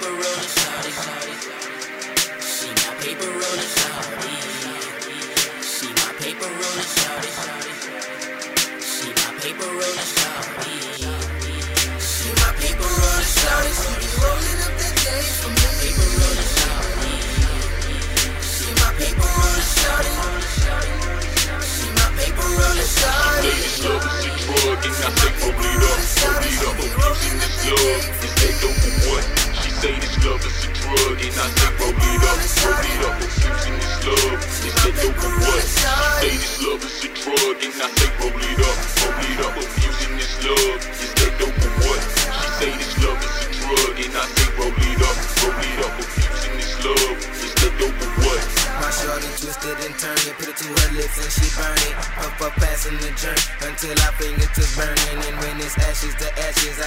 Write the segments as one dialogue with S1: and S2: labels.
S1: roller shawty. She my paper roller shawty. She my paper roller shawty. She my paper roller shawty.
S2: Drug and I say roll it up, roll it up, abusing this love. Is that dope or what? She say this love is a drug and I say roll it up, roll it up, abusing this love. Is that dope or what? She say this love is a drug and I say roll it up, roll it up, abusing this love. Is that dope or what?
S1: My shorty twisted and turned it, put it to her lips and she burn it. Puff up passing the jerk until our fingertips burning. And when it's ashes to ashes,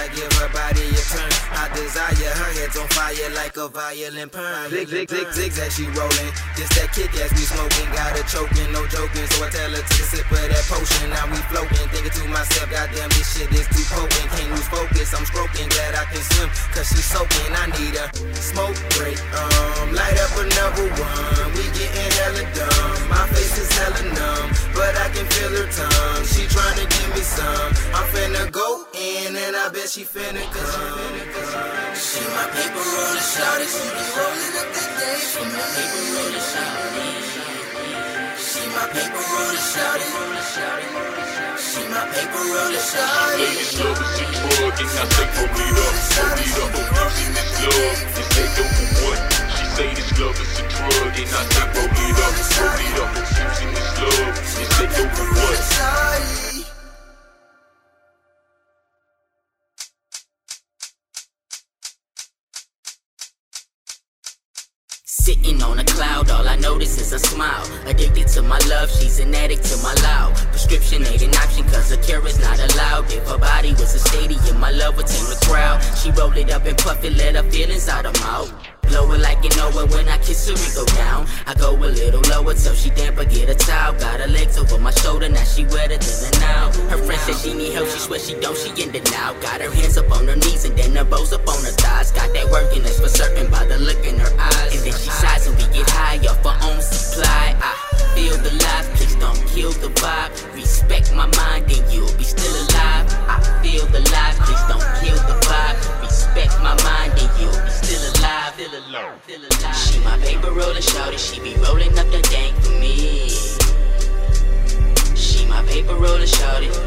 S1: head's on fire like a violin perm. Zig zig zig zigzag she rolling, just that kick as we smoking. Got her choking, no joking. So I tell her take a sip of that potion. Now we floating, thinking to myself, goddamn this shit is too potent. Can't lose focus, I'm stroking, glad I can swim, cause she's soaking. I need a smoke break, um, light up another one. We getting hella dumb. My face is hella numb, but I can feel her tongue. In, and I bet she finna come. She my paper roller shawty. She be rolling up that day for me. Paper roller shawty. She my paper roller shawty. She my paper roller
S2: this love is a drug and I say roll it up, roll it up, abusing this love. Is that dope or what? She say this love is a drug and I say roll it up, roll
S3: Sitting on a cloud, all I notice is a smile. Addicted to my love, she's an addict to my loud. Prescription ain't an option, cause a cure is not allowed. If her body was a stadium, my love would tame the crowd. She rolled it up and puff it, let her feelings out her mouth. Blow it like you know it when I kiss her, we go down. I go a little lower till she damp, but get a towel. Got her legs over my shoulder, now she wetter than a now. Her friend said she need help, she swear she don't, she in now. Got her hands up on her knees and then her bows up on her thighs. Got that working, that's for certain Paper roller shouty, she be rolling up the dank for me. She my paper roller shouty.